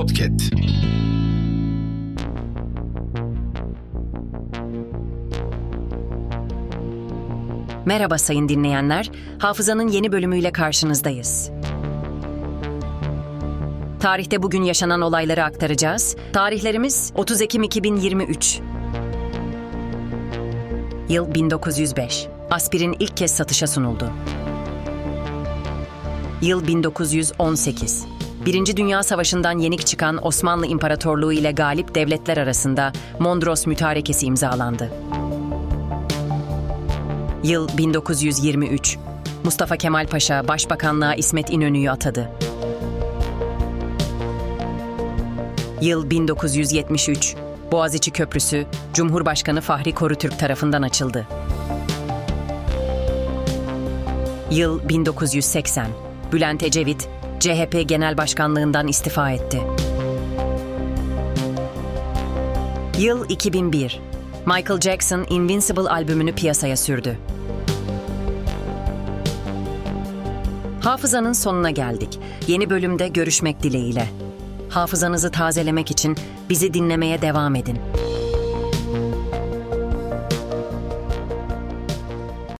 Podcast. Merhaba sayın dinleyenler, Hafızanın yeni bölümüyle karşınızdayız. Tarihte bugün yaşanan olayları aktaracağız. Tarihlerimiz 30 Ekim 2023. Yıl 1905. Aspirin ilk kez satışa sunuldu. Yıl 1918. Birinci Dünya Savaşı'ndan yenik çıkan Osmanlı İmparatorluğu ile galip devletler arasında Mondros Mütarekesi imzalandı. Yıl 1923. Mustafa Kemal Paşa Başbakanlığa İsmet İnönü'yü atadı. Yıl 1973. Boğaziçi Köprüsü Cumhurbaşkanı Fahri Korutürk tarafından açıldı. Yıl 1980. Bülent Ecevit CHP Genel Başkanlığından istifa etti. Yıl 2001. Michael Jackson Invincible albümünü piyasaya sürdü. Hafızanın sonuna geldik. Yeni bölümde görüşmek dileğiyle. Hafızanızı tazelemek için bizi dinlemeye devam edin.